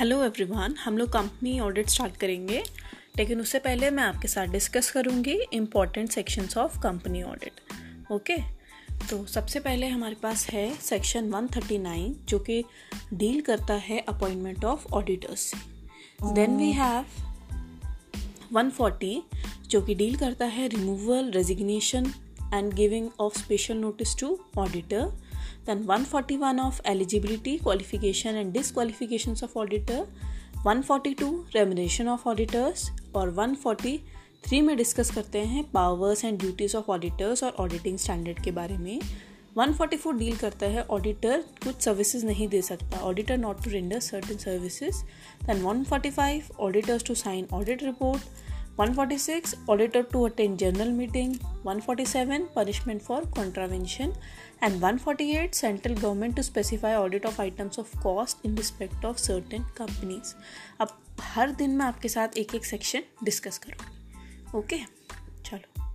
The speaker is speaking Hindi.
हेलो एवरीवन हम लोग कंपनी ऑडिट स्टार्ट करेंगे, लेकिन उससे पहले मैं आपके साथ डिस्कस करूँगी important sections of company audit okay तो सबसे पहले हमारे पास है सेक्शन 139 जो कि डील करता है appointment of auditors then we have 140 जो कि डील करता है removal resignation and giving of special notice to auditor then 141 of eligibility, qualification and disqualifications of auditor 142 remuneration of auditors और 143 में डिस्कस करते हैं powers and duties of auditors और ऑडिटिंग स्टैंडर्ड के बारे में। 144 डील करता है ऑडिटर कुछ सर्विसेज़ नहीं दे सकता auditor not to render certain services then 145 auditors to sign audit report 146 auditor to attend general meeting 147 punishment for contravention and 148 central government to specify audit of items of cost in respect of certain companies अब हर दिन मैं आपके साथ एक एक सेक्शन डिस्कस करूँगी ओके चलो